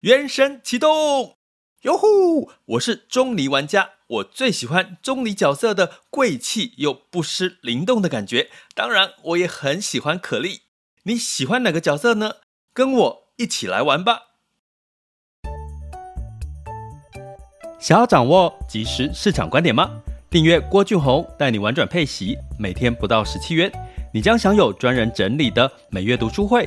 原神启动，哟呼！我是钟离玩家，我最喜欢钟离角色的贵气又不失灵动的感觉。当然，我也很喜欢可莉。你喜欢哪个角色呢？跟我一起来玩吧！想要掌握即时市场观点吗？订阅郭俊宏带你玩转配息，每天不到十七元，你将享有专人整理的每月读书会。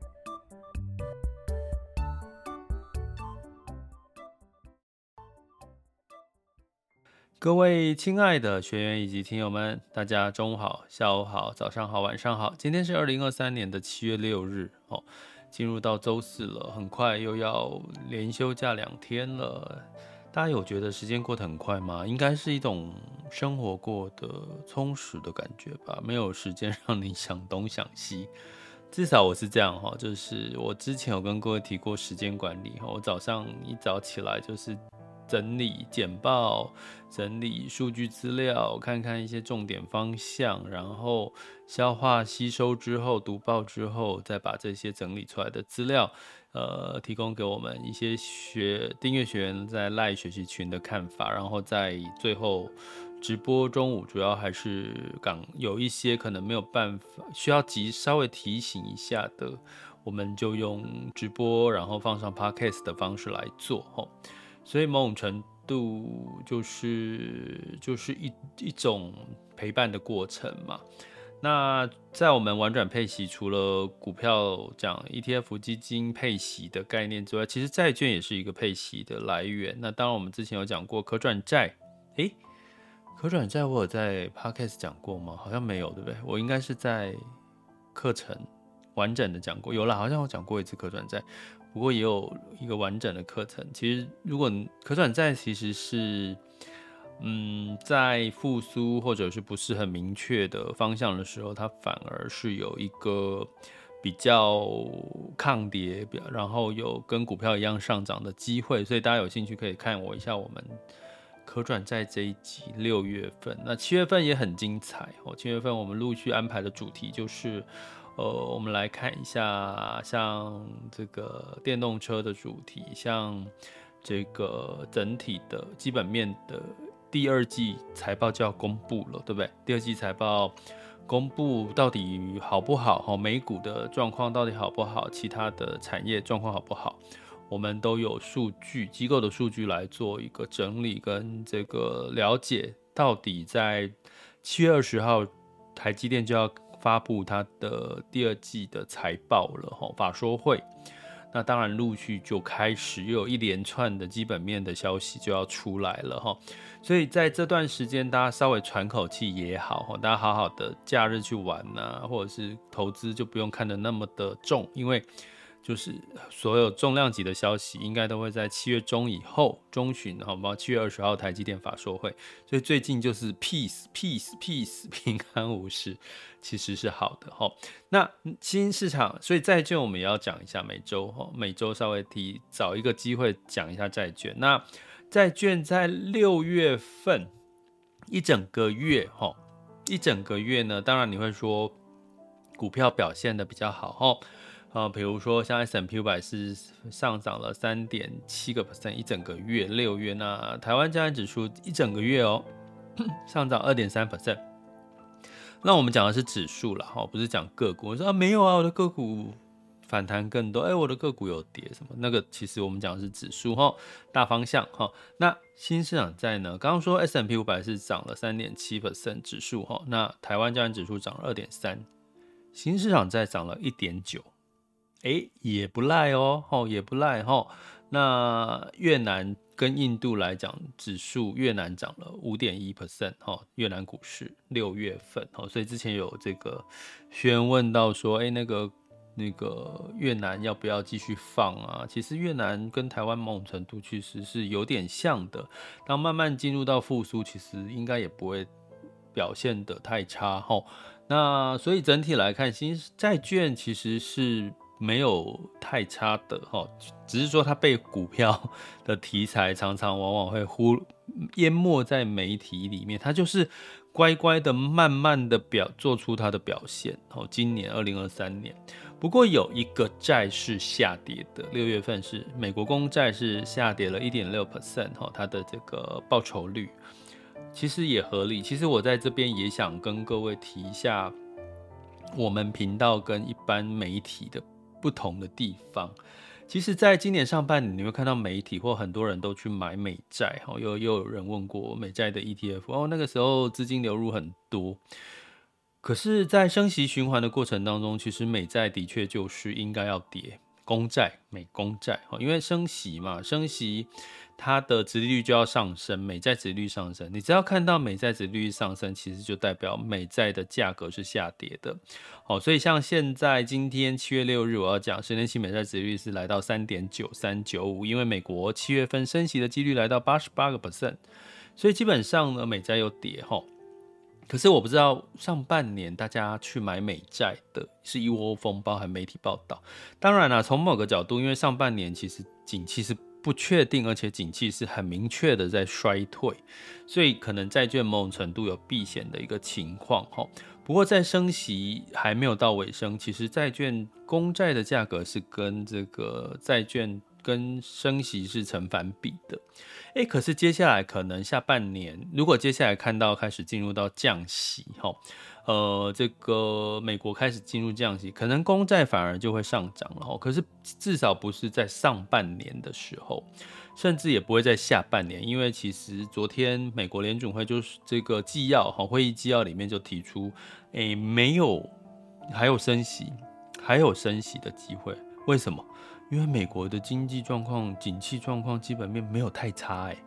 各位亲爱的学员以及听友们，大家中午好、下午好、早上好、晚上好。今天是二零二三年的七月六日哦，进入到周四了，很快又要连休假两天了。大家有觉得时间过得很快吗？应该是一种生活过得充实的感觉吧，没有时间 让你想东想西。至少我是这样哈，就是我之前有跟各位提过时间管理哈，我早上一早起来就是。整理简报，整理数据资料，看看一些重点方向，然后消化吸收之后，读报之后，再把这些整理出来的资料，呃，提供给我们一些学订阅学员在赖学习群的看法，然后在最后直播中午，主要还是讲有一些可能没有办法需要急稍微提醒一下的，我们就用直播，然后放上 Podcast 的方式来做，吼。所以某种程度就是就是一一种陪伴的过程嘛。那在我们玩转配息，除了股票讲 ETF 基金配息的概念之外，其实债券也是一个配息的来源。那当然，我们之前有讲过可转债，诶，可转债我有在 Podcast 讲过吗？好像没有，对不对？我应该是在课程完整的讲过，有啦，好像我讲过一次可转债。不过也有一个完整的课程。其实，如果可转债其实是，嗯，在复苏或者是不是很明确的方向的时候，它反而是有一个比较抗跌，然后有跟股票一样上涨的机会。所以大家有兴趣可以看我一下我们可转债这一集六月份。那七月份也很精彩哦。七月份我们陆续安排的主题就是。呃，我们来看一下，像这个电动车的主题，像这个整体的基本面的第二季财报就要公布了，对不对？第二季财报公布到底好不好？哈，美股的状况到底好不好？其他的产业状况好不好？我们都有数据机构的数据来做一个整理跟这个了解，到底在七月二十号台积电就要。发布它的第二季的财报了哈，法说会，那当然陆续就开始又有一连串的基本面的消息就要出来了哈，所以在这段时间大家稍微喘口气也好哈，大家好好的假日去玩呐，或者是投资就不用看得那么的重，因为。就是所有重量级的消息，应该都会在七月中以后中旬，好吗？七月二十号台积电法说会，所以最近就是 peace peace peace 平安无事，其实是好的哈。那新市场，所以债券我们也要讲一下，每周哈，每周稍微提找一个机会讲一下债券。那债券在六月份一整个月哈，一整个月呢，当然你会说股票表现得比较好哈。啊，比如说像 S M P 五百是上涨了三点七个 percent 一整个月，六月，那台湾加权指数一整个月哦，上涨二点三 percent。那我们讲的是指数了哈，不是讲个股。我说啊，没有啊，我的个股反弹更多，哎，我的个股有跌什么？那个其实我们讲的是指数哈，大方向哈。那新市场债呢？刚刚说 S M P 五百是涨了三点七 percent 指数哈，那台湾加权指数涨了二点三，新市场债涨了一点九。哎，也不赖哦，吼也不赖吼。那越南跟印度来讲，指数越南涨了五点一 percent，哈，越南股市六月份，哈，所以之前有这个学员问到说，哎，那个那个越南要不要继续放啊？其实越南跟台湾某种程度其实是有点像的，当慢慢进入到复苏，其实应该也不会表现得太差，吼。那所以整体来看，新债券其实是。没有太差的哈，只是说它被股票的题材常常往往会忽淹没在媒体里面，它就是乖乖的、慢慢的表做出它的表现。哦，今年二零二三年，不过有一个债是下跌的，六月份是美国公债是下跌了一点六 percent 哈，它的这个报酬率其实也合理。其实我在这边也想跟各位提一下。我们频道跟一般媒体的不同的地方，其实，在今年上半年，你会看到媒体或很多人都去买美债，哈，又又有人问过美债的 ETF，哦，那个时候资金流入很多，可是，在升息循环的过程当中，其实美债的确就是应该要跌，公债、美公债，因为升息嘛，升息。它的殖利率就要上升，美债殖利率上升，你只要看到美债殖利率上升，其实就代表美债的价格是下跌的。好，所以像现在今天七月六日，我要讲十年期美债殖利率是来到三点九三九五，因为美国七月份升息的几率来到八十八个 percent，所以基本上呢，美债又跌哈。可是我不知道上半年大家去买美债的是一窝蜂，包含媒体报道。当然了，从某个角度，因为上半年其实景气是。不确定，而且景气是很明确的在衰退，所以可能债券某种程度有避险的一个情况哈。不过在升息还没有到尾声，其实债券公债的价格是跟这个债券跟升息是成反比的。诶，可是接下来可能下半年，如果接下来看到开始进入到降息哈。呃，这个美国开始进入降息，可能公债反而就会上涨了。可是至少不是在上半年的时候，甚至也不会在下半年，因为其实昨天美国联准会就是这个纪要哈，会议纪要里面就提出，诶，没有，还有升息，还有升息的机会。为什么？因为美国的经济状况、景气状况基本面没有太差，诶，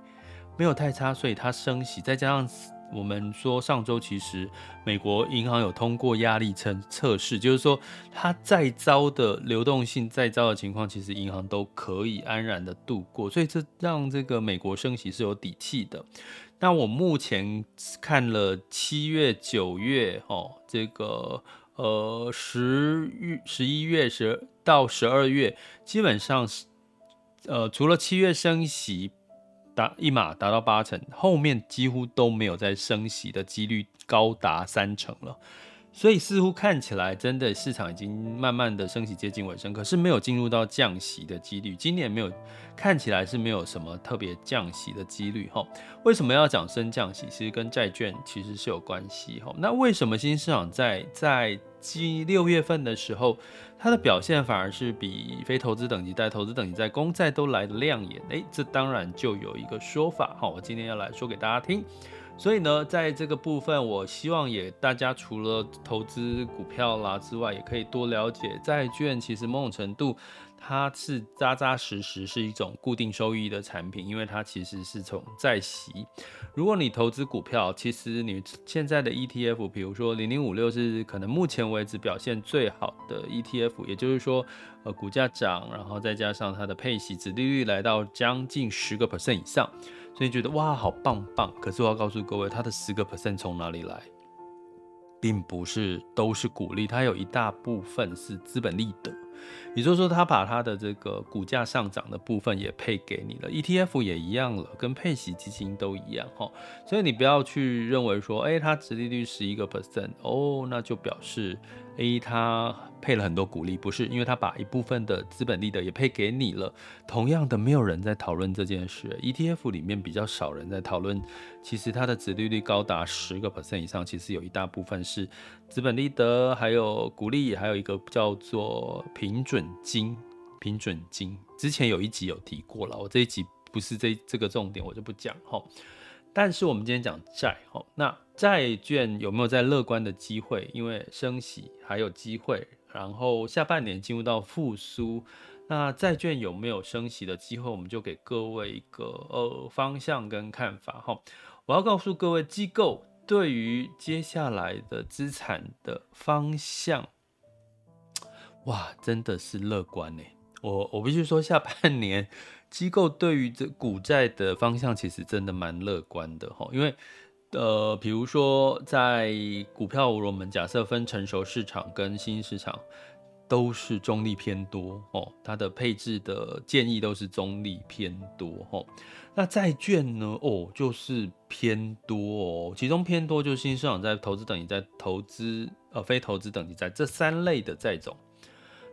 没有太差，所以它升息，再加上。我们说上周其实美国银行有通过压力测测试，就是说它再糟的流动性再糟的情况，其实银行都可以安然的度过，所以这让这个美国升息是有底气的。那我目前看了七月、九月，哦，这个呃十月、十一月、十到十二月，基本上是呃除了七月升息。达一码达到八成，后面几乎都没有再升息的几率高达三成了，所以似乎看起来真的市场已经慢慢的升息接近尾声，可是没有进入到降息的几率，今年没有看起来是没有什么特别降息的几率哈。为什么要讲升降息？其实跟债券其实是有关系哈。那为什么新市场在在七六月份的时候，它的表现反而是比非投资等级债、投资等级债、公债都来得亮眼。诶，这当然就有一个说法哈，我今天要来说给大家听。所以呢，在这个部分，我希望也大家除了投资股票啦之外，也可以多了解债券。其实某种程度。它是扎扎实实是一种固定收益的产品，因为它其实是从债息。如果你投资股票，其实你现在的 ETF，比如说零零五六是可能目前为止表现最好的 ETF，也就是说，呃，股价涨，然后再加上它的配息，指利率来到将近十个 percent 以上，所以觉得哇，好棒棒。可是我要告诉各位，它的十个 percent 从哪里来，并不是都是鼓励，它有一大部分是资本利得。也就是说，他把他的这个股价上涨的部分也配给你了，ETF 也一样了，跟配息基金都一样哈。所以你不要去认为说，哎，它殖利率十一个 percent，哦，那就表示，A，，它配了很多股利，不是，因为它把一部分的资本利得也配给你了。同样的，没有人在讨论这件事，ETF 里面比较少人在讨论，其实它的殖利率高达十个 percent 以上，其实有一大部分是资本利得，还有股利，还有一个叫做平准金，平准金之前有一集有提过了，我这一集不是这这个重点，我就不讲哈。但是我们今天讲债哈，那债券有没有在乐观的机会？因为升息还有机会，然后下半年进入到复苏，那债券有没有升息的机会？我们就给各位一个呃方向跟看法哈。我要告诉各位机构，对于接下来的资产的方向。哇，真的是乐观呢！我我必须说，下半年机构对于这股债的方向其实真的蛮乐观的哈。因为呃，比如说在股票，我们假设分成熟市场跟新兴市场，都是中立偏多哦，它的配置的建议都是中立偏多哦。那债券呢？哦，就是偏多哦，其中偏多就是新兴市场在、投资等级在、投资呃非投资等级债这三类的债种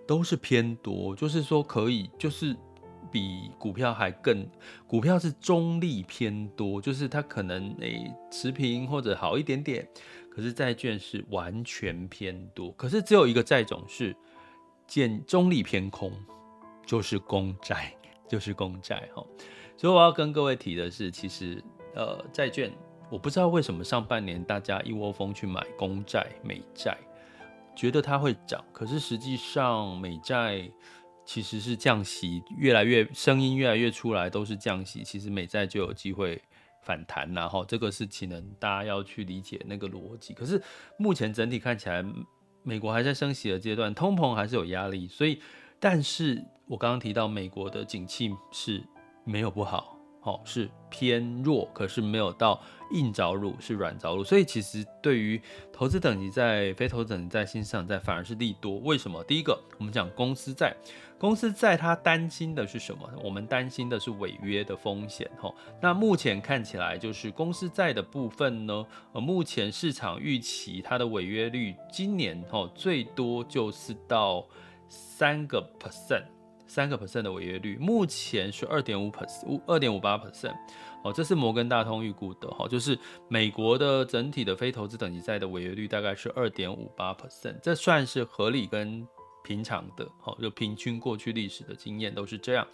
都是偏多，就是说可以就是。比股票还更，股票是中立偏多，就是它可能诶、持平或者好一点点，可是债券是完全偏多，可是只有一个债种是见中立偏空，就是公债，就是公债哈。所以我要跟各位提的是，其实呃债券，我不知道为什么上半年大家一窝蜂去买公债、美债，觉得它会涨，可是实际上美债。其实是降息，越来越声音越来越出来，都是降息。其实美债就有机会反弹，然后这个是可能大家要去理解那个逻辑。可是目前整体看起来，美国还在升息的阶段，通膨还是有压力。所以，但是我刚刚提到美国的景气是没有不好。哦，是偏弱，可是没有到硬着陆，是软着陆。所以其实对于投资等级在、非投资等级债、新市场在反而是利多。为什么？第一个，我们讲公司债，公司债它担心的是什么？我们担心的是违约的风险。哈，那目前看起来就是公司债的部分呢，呃，目前市场预期它的违约率今年哈最多就是到三个 percent。三个 percent 的违约率，目前是二点五 percent，二点五八 percent，哦，这是摩根大通预估的，哈，就是美国的整体的非投资等级债的违约率大概是二点五八 percent，这算是合理跟平常的，哈，就平均过去历史的经验都是这样。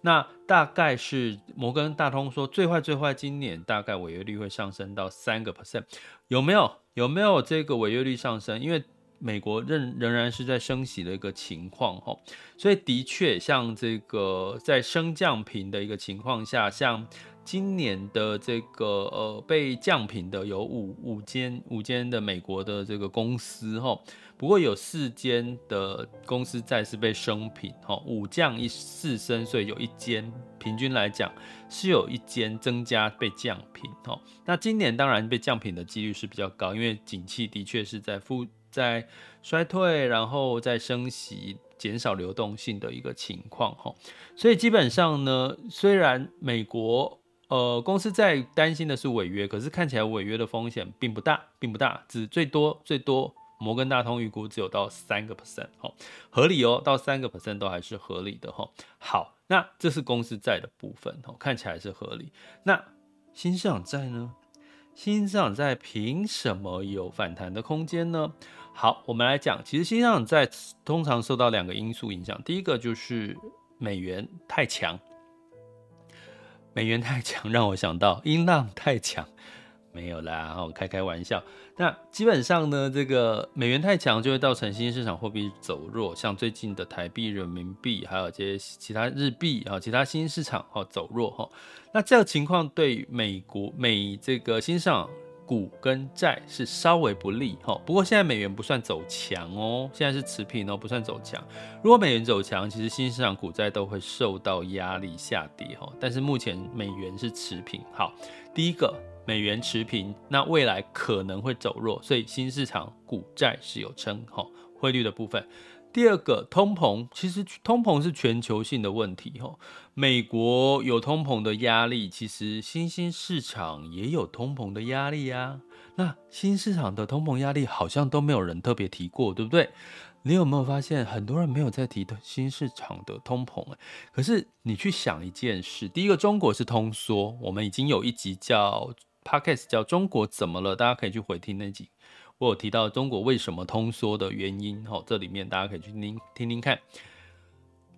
那大概是摩根大通说最坏最坏，今年大概违约率会上升到三个 percent，有没有？有没有这个违约率上升？因为美国仍仍然是在升息的一个情况哈，所以的确像这个在升降评的一个情况下，像今年的这个呃被降评的有五五间五间的美国的这个公司哈，不过有四间的公司债是被升评哈，五降一四升，所以有一间平均来讲是有一间增加被降评哈。那今年当然被降评的几率是比较高，因为景气的确是在负。在衰退，然后再升息，减少流动性的一个情况哈，所以基本上呢，虽然美国呃公司在担心的是违约，可是看起来违约的风险并不大，并不大，只最多最多摩根大通预估只有到三个 percent 哈，合理哦，到三个 percent 都还是合理的哈。好，那这是公司债的部分哦，看起来是合理。那新市场债呢？新市场债凭什么有反弹的空间呢？好，我们来讲，其实新市场债通常受到两个因素影响，第一个就是美元太强，美元太强让我想到音浪太强，没有啦，我开开玩笑。那基本上呢，这个美元太强就会造成新兴市场货币走弱，像最近的台币、人民币，还有这些其他日币啊，其他新兴市场哈走弱哈。那这个情况对美国美这个新市场。股跟债是稍微不利哈，不过现在美元不算走强哦，现在是持平哦，不算走强。如果美元走强，其实新市场股债都会受到压力下跌哈。但是目前美元是持平，好，第一个美元持平，那未来可能会走弱，所以新市场股债是有撑哈。汇率的部分。第二个通膨，其实通膨是全球性的问题哈。美国有通膨的压力，其实新兴市场也有通膨的压力呀。那新市场的通膨压力好像都没有人特别提过，对不对？你有没有发现很多人没有在提新市场的通膨？可是你去想一件事，第一个中国是通缩，我们已经有一集叫 Podcast 叫《中国怎么了》，大家可以去回听那集。我有提到中国为什么通缩的原因，哈，这里面大家可以去听听听看。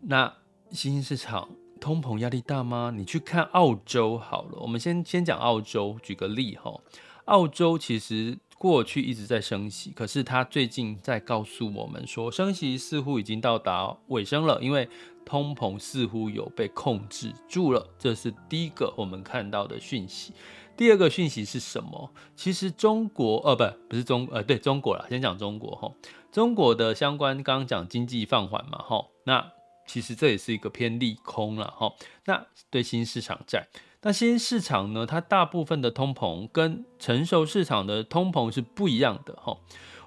那新兴市场通膨压力大吗？你去看澳洲好了，我们先先讲澳洲，举个例哈。澳洲其实过去一直在升息，可是它最近在告诉我们说，升息似乎已经到达尾声了，因为通膨似乎有被控制住了，这是第一个我们看到的讯息。第二个讯息是什么？其实中国呃不不是中呃对中国啦，先讲中国哈。中国的相关刚刚讲经济放缓嘛哈，那其实这也是一个偏利空了哈。那对新市场债，那新市场呢，它大部分的通膨跟成熟市场的通膨是不一样的哈。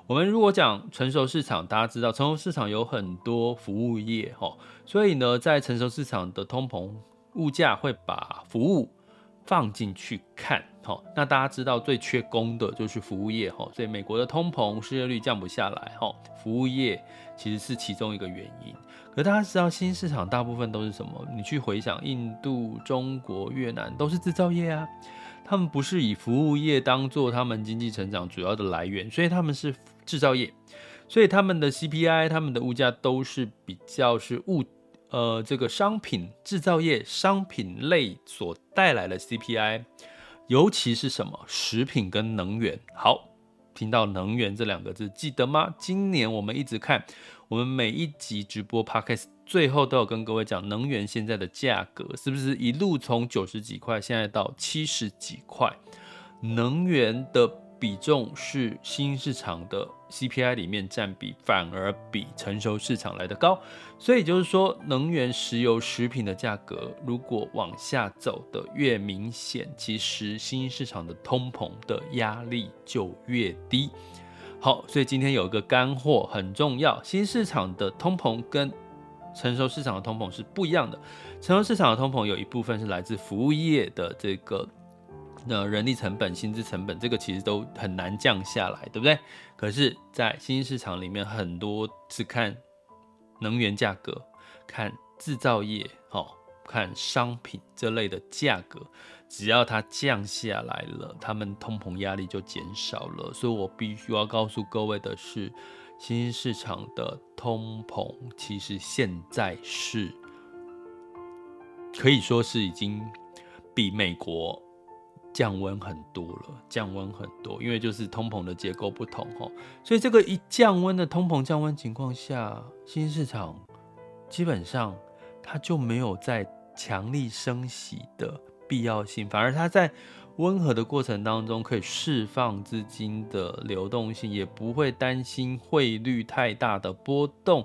我们如果讲成熟市场，大家知道成熟市场有很多服务业哈，所以呢，在成熟市场的通膨物价会把服务放进去看。好，那大家知道最缺工的就是服务业哈，所以美国的通膨失业率降不下来哈，服务业其实是其中一个原因。可大家知道新市场大部分都是什么？你去回想印度、中国、越南都是制造业啊，他们不是以服务业当做他们经济成长主要的来源，所以他们是制造业，所以他们的 CPI、他们的物价都是比较是物呃这个商品制造业商品类所带来的 CPI。尤其是什么食品跟能源，好，听到能源这两个字，记得吗？今年我们一直看，我们每一集直播 Podcast 最后都有跟各位讲能源现在的价格，是不是一路从九十几块，现在到七十几块？能源的。比重是新市场的 CPI 里面占比反而比成熟市场来得高，所以就是说，能源、石油、食品的价格如果往下走的越明显，其实新市场的通膨的压力就越低。好，所以今天有一个干货很重要，新市场的通膨跟成熟市场的通膨是不一样的。成熟市场的通膨有一部分是来自服务业的这个。那人力成本、薪资成本，这个其实都很难降下来，对不对？可是，在新兴市场里面，很多是看能源价格、看制造业、哦，看商品这类的价格，只要它降下来了，他们通膨压力就减少了。所以我必须要告诉各位的是，新兴市场的通膨其实现在是可以说是已经比美国。降温很多了，降温很多，因为就是通膨的结构不同哈，所以这个一降温的通膨降温情况下，新兴市场基本上它就没有在强力升息的必要性，反而它在温和的过程当中可以释放资金的流动性，也不会担心汇率太大的波动，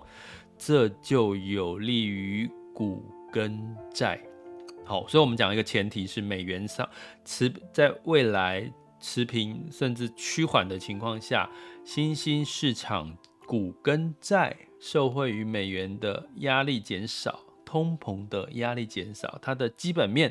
这就有利于股跟债。好，所以我们讲一个前提是美元上持在未来持平甚至趋缓的情况下，新兴市场股跟债受惠于美元的压力减少，通膨的压力减少，它的基本面。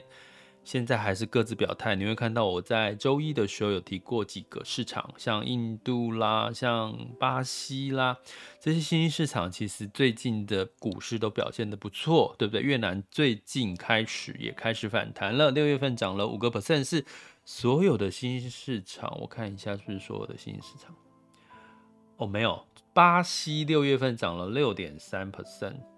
现在还是各自表态，你会看到我在周一的时候有提过几个市场，像印度啦，像巴西啦，这些新兴市场其实最近的股市都表现得不错，对不对？越南最近开始也开始反弹了，六月份涨了五个 percent，是所有的新兴市场。我看一下是不是所有的新兴市场？哦，没有，巴西六月份涨了六点三 percent。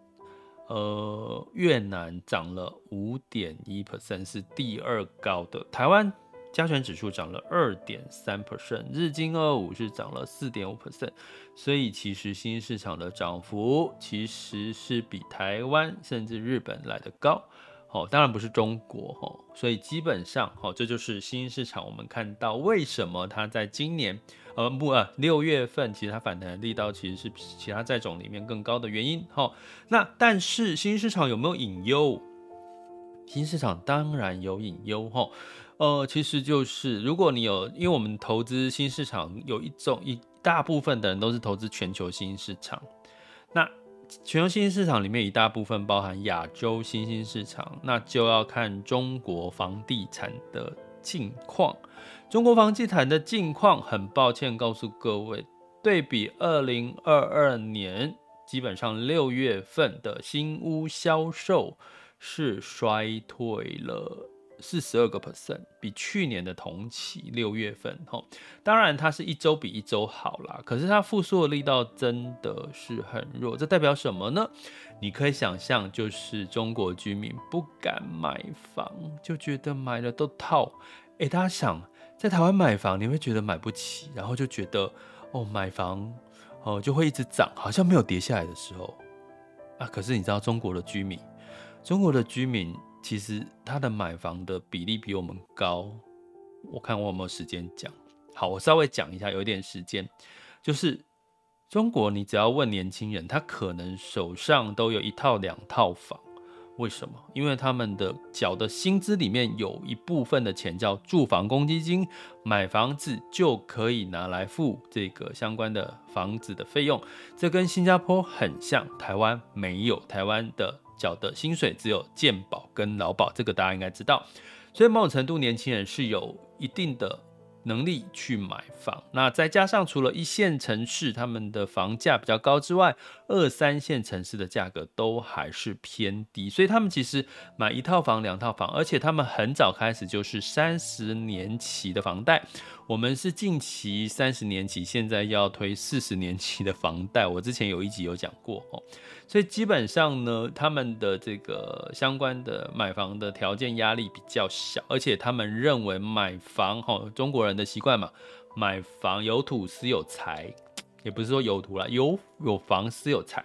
呃，越南涨了五点一 percent，是第二高的。台湾加权指数涨了二点三 percent，日经二五是涨了四点五 percent。所以其实新市场的涨幅其实是比台湾甚至日本来的高。哦，当然不是中国哈。所以基本上，哦，这就是新兴市场。我们看到为什么它在今年。呃不啊，六月份其实它反弹的力道其实是比其他债种里面更高的原因。好，那但是新兴市场有没有隐忧？新市场当然有隐忧哈。呃，其实就是如果你有，因为我们投资新市场有一种一大部分的人都是投资全球新兴市场。那全球新兴市场里面一大部分包含亚洲新兴市场，那就要看中国房地产的近况。中国房地产的近况，很抱歉告诉各位，对比二零二二年，基本上六月份的新屋销售是衰退了四十二个 percent，比去年的同期六月份，哈，当然它是一周比一周好啦，可是它复苏的力道真的是很弱，这代表什么呢？你可以想象，就是中国居民不敢买房，就觉得买了都套，诶，大家想。在台湾买房，你会觉得买不起，然后就觉得哦，买房哦就会一直涨，好像没有跌下来的时候啊。可是你知道中国的居民，中国的居民其实他的买房的比例比我们高。我看我有没有时间讲？好，我稍微讲一下，有一点时间，就是中国，你只要问年轻人，他可能手上都有一套两套房，为什么？因为他们的缴的薪资里面有一部分的钱叫住房公积金，买房子就可以拿来付这个相关的房子的费用。这跟新加坡很像，台湾没有，台湾的小的薪水只有健保跟劳保，这个大家应该知道。所以某种程度，年轻人是有一定的。能力去买房，那再加上除了一线城市他们的房价比较高之外，二三线城市的价格都还是偏低，所以他们其实买一套房、两套房，而且他们很早开始就是三十年期的房贷。我们是近期三十年期，现在要推四十年期的房贷。我之前有一集有讲过哦，所以基本上呢，他们的这个相关的买房的条件压力比较小，而且他们认为买房哈，中国人的习惯嘛，买房有土斯有财，也不是说有图啦，有有房斯有财，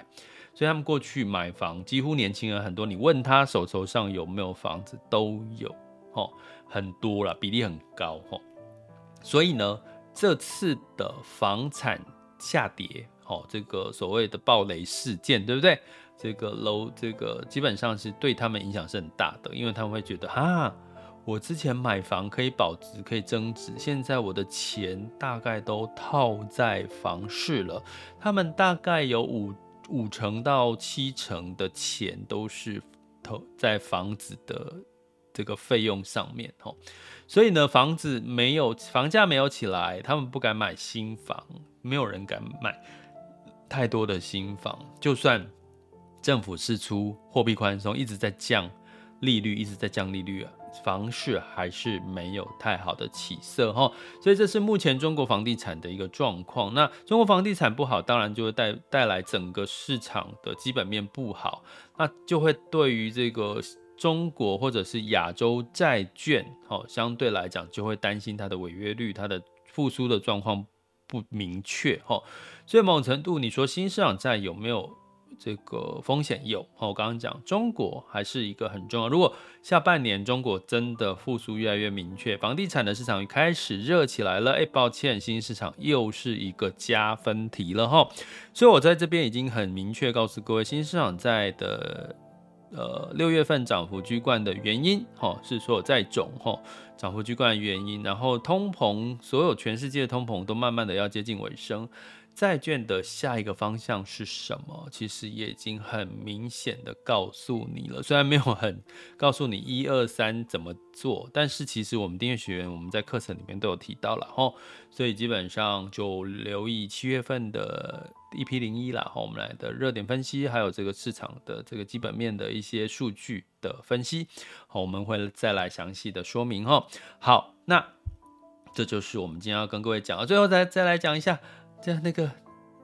所以他们过去买房，几乎年轻人很多，你问他手头上有没有房子都有哦，很多啦，比例很高哦。所以呢，这次的房产下跌，哦，这个所谓的暴雷事件，对不对？这个楼，这个基本上是对他们影响是很大的，因为他们会觉得，哈，我之前买房可以保值，可以增值，现在我的钱大概都套在房市了，他们大概有五五成到七成的钱都是投在房子的这个费用上面，哦。所以呢，房子没有房价没有起来，他们不敢买新房，没有人敢买太多的新房。就算政府释出货币宽松，一直在降利率，一直在降利率啊，房市还是没有太好的起色哈。所以这是目前中国房地产的一个状况。那中国房地产不好，当然就会带带来整个市场的基本面不好，那就会对于这个。中国或者是亚洲债券，好，相对来讲就会担心它的违约率，它的复苏的状况不明确，哈，所以某种程度，你说新市场债有没有这个风险？有，我刚刚讲，中国还是一个很重要。如果下半年中国真的复苏越来越明确，房地产的市场开始热起来了，哎，抱歉，新市场又是一个加分题了，哈。所以我在这边已经很明确告诉各位，新市场在的。呃，六月份涨幅居冠的原因，哈，是说债种，哈，涨幅居冠的原因，然后通膨，所有全世界的通膨都慢慢的要接近尾声。债券的下一个方向是什么？其实也已经很明显的告诉你了，虽然没有很告诉你一二三怎么做，但是其实我们订阅学员我们在课程里面都有提到了哈，所以基本上就留意七月份的一批零一啦，哈，我们来的热点分析，还有这个市场的这个基本面的一些数据的分析，好，我们会再来详细的说明哈。好，那这就是我们今天要跟各位讲的，最后再再来讲一下。这样那个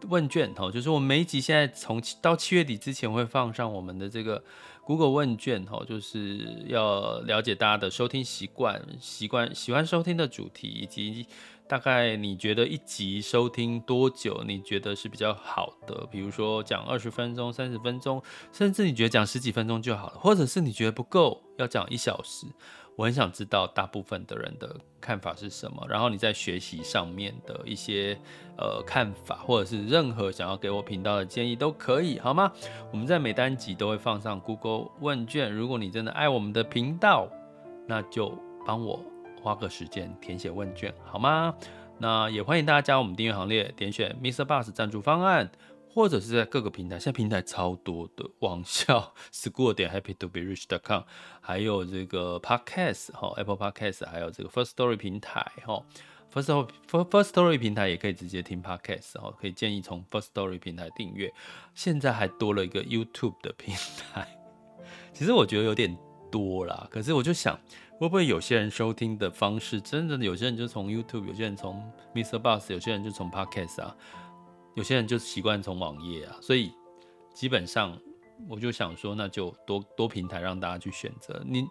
问卷哦，就是我们每一集现在从到七月底之前会放上我们的这个 Google 问卷哦，就是要了解大家的收听习惯、习惯喜欢收听的主题，以及大概你觉得一集收听多久，你觉得是比较好的？比如说讲二十分钟、三十分钟，甚至你觉得讲十几分钟就好了，或者是你觉得不够，要讲一小时。我很想知道大部分的人的看法是什么，然后你在学习上面的一些呃看法，或者是任何想要给我频道的建议都可以，好吗？我们在每单集都会放上 Google 问卷，如果你真的爱我们的频道，那就帮我花个时间填写问卷，好吗？那也欢迎大家加入我们订阅行列，点选 MixerBox 赞助方案。或者是在各个平台，现在平台超多的，网校 school 点 happy to be rich. dot com，还有这个 podcast 哈，Apple Podcast，还有这个 First Story 平台哈，First Story First Story 平台也可以直接听 podcast 哈，可以建议从 First Story 平台订阅。现在还多了一个 YouTube 的平台，其实我觉得有点多啦，可是我就想，会不会有些人收听的方式，真的有些人就从 YouTube，有些人从 MixerBox，有些人就从 podcast 啊。有些人就习惯从网页啊，所以基本上我就想说，那就多多平台让大家去选择。你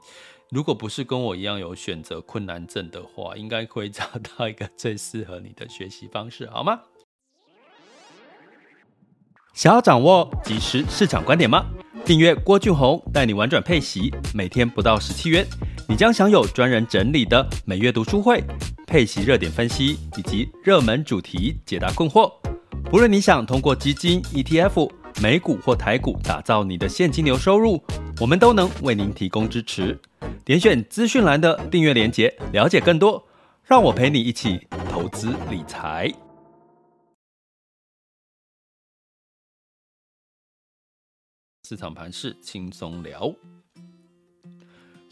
如果不是跟我一样有选择困难症的话，应该会找到一个最适合你的学习方式，好吗？想要掌握即时市场观点吗？订阅郭俊宏带你玩转配息，每天不到十七元，你将享有专人整理的每月读书会、配息热点分析以及热门主题解答困惑。无论你想通过基金、ETF、美股或台股打造你的现金流收入，我们都能为您提供支持。点选资讯栏的订阅连结，了解更多。让我陪你一起投资理财。市场盘势轻松聊。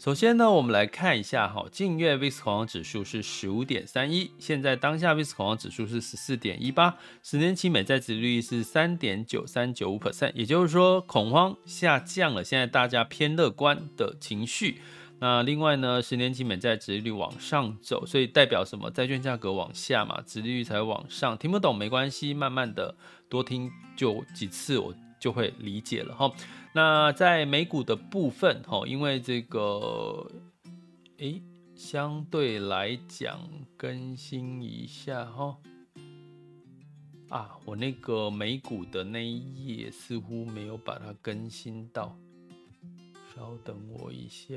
首先呢，我们来看一下哈，近月 VIX 恐慌指数是十五点三一，现在当下 VIX 恐慌指数是十四点一八，十年期美债殖利率是三点九三九五 percent，也就是说恐慌下降了，现在大家偏乐观的情绪。那另外呢，十年期美债殖利率往上走，所以代表什么？债券价格往下嘛，殖利率才往上。听不懂没关系，慢慢的多听就几次，我就会理解了哈。那在美股的部分，哈，因为这个，诶，相对来讲更新一下哈。啊，我那个美股的那一页似乎没有把它更新到，稍等我一下。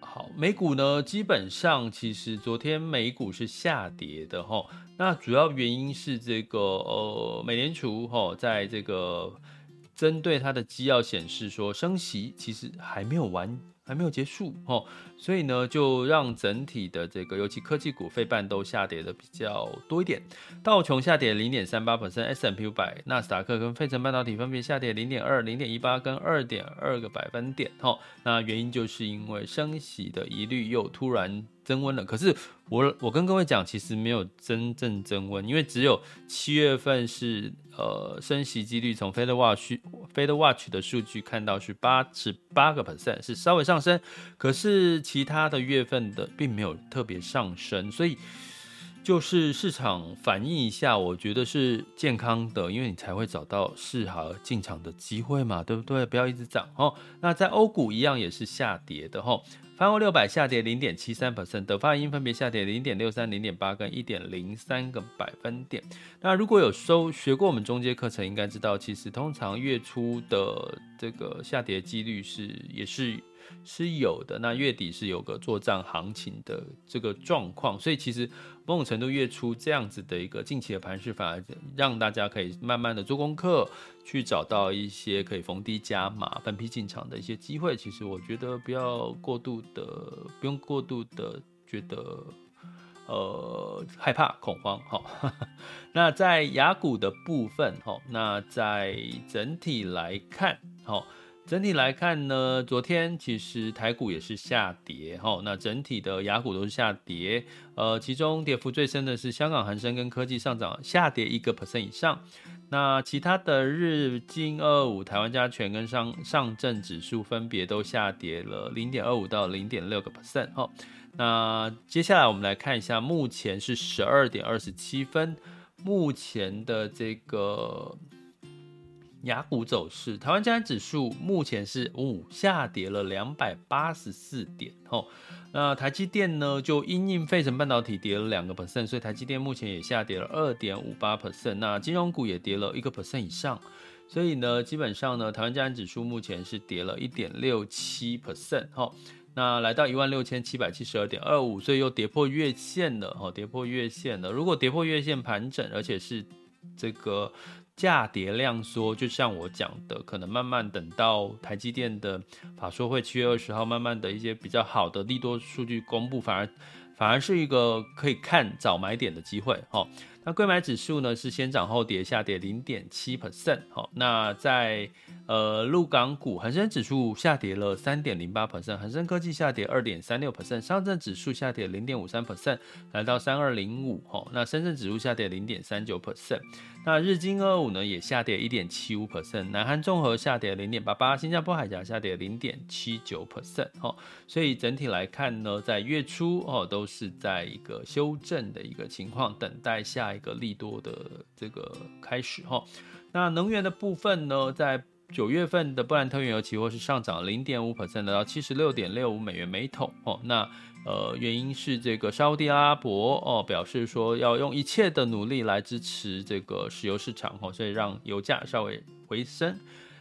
好，美股呢，基本上其实昨天美股是下跌的哈。那主要原因是这个呃，美联储哈，在这个针对它的基要显示说升息其实还没有完，还没有结束哈，所以呢就让整体的这个尤其科技股、费半都下跌的比较多一点。道琼下跌零点三八 percent，S&P 五百、纳斯达克跟费城半导体分别下跌零点二、零点一八跟二点二个百分点哈。那原因就是因为升息的疑虑又突然增温了，可是我我跟各位讲，其实没有真正增温，因为只有七月份是呃升息几率从 Fed Watch Fed Watch 的数据看到是八十八个 percent，是稍微上升，可是其他的月份的并没有特别上升，所以就是市场反映一下，我觉得是健康的，因为你才会找到适合进场的机会嘛，对不对？不要一直涨哦。那在欧股一样也是下跌的哈。泛欧六百下跌零点七三 percent，德法英分别下跌零点六三、零点八跟一点零三个百分点。那如果有收学过我们中阶课程，应该知道，其实通常月初的这个下跌几率是也是。是有的，那月底是有个作帐行情的这个状况，所以其实某种程度月初这样子的一个近期的盘势，反而让大家可以慢慢的做功课，去找到一些可以逢低加码、分批进场的一些机会。其实我觉得不要过度的，不用过度的觉得呃害怕恐慌哈。那在雅股的部分哈，那在整体来看哈。整体来看呢，昨天其实台股也是下跌哈，那整体的雅股都是下跌，呃，其中跌幅最深的是香港恒生跟科技上涨下跌一个 percent 以上，那其他的日经二五、台湾加权跟上上证指数分别都下跌了零点二五到零点六个 percent 哈，那接下来我们来看一下，目前是十二点二十七分，目前的这个。雅股走势，台湾加权指数目前是五、下跌了两百八十四点哦。那台积电呢，就因应费城半导体跌了两个 percent，所以台积电目前也下跌了二点五八 percent。那金融股也跌了一个 percent 以上，所以呢，基本上呢，台湾加权指数目前是跌了一点六七 percent 哈。那来到一万六千七百七十二点二五，所以又跌破月线了哈，跌破月线了。如果跌破月线盘整，而且是这个。价跌量缩，就像我讲的，可能慢慢等到台积电的法说会七月二十号，慢慢的一些比较好的利多数据公布，反而反而是一个可以看早买点的机会哈。那柜买指数呢是先涨后跌，下跌零点七 percent。好，那在呃陆港股，恒生指数下跌了三点零八 percent，恒生科技下跌二点三六 percent，上证指数下跌零点五三 percent，来到三二零五。哈，那深圳指数下跌零点三九 percent。那日经二五呢也下跌一点七五 percent，南韩综合下跌零点八八，新加坡海峡下跌零点七九 percent。哈，所以整体来看呢，在月初哦都是在一个修正的一个情况，等待下。一个利多的这个开始哈，那能源的部分呢，在九月份的布兰特原油期货是上涨零点五 percent，到七十六点六五美元每桶哦。那呃，原因是这个沙乌地阿拉伯哦表示说要用一切的努力来支持这个石油市场哦，所以让油价稍微回升。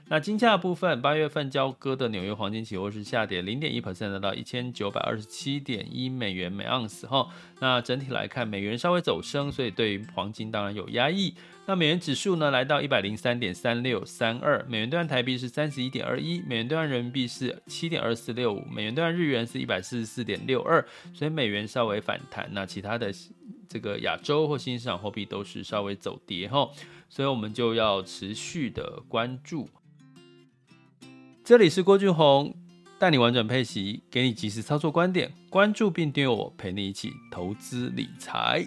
那金价部分，八月份交割的纽约黄金期货是下跌零点一 percent，到一千九百二十七点一美元每盎司哈。那整体来看，美元稍微走升，所以对于黄金当然有压抑。那美元指数呢，来到一百零三点三六三二，美元兑换台币是三十一点二一，美元兑换人民币是七点二四六五，美元兑换日元是一百四十四点六二，所以美元稍微反弹。那其他的这个亚洲或新兴市场货币都是稍微走跌哈，所以我们就要持续的关注。这里是郭俊宏，带你玩转配息，给你及时操作观点，关注并订阅我，陪你一起投资理财。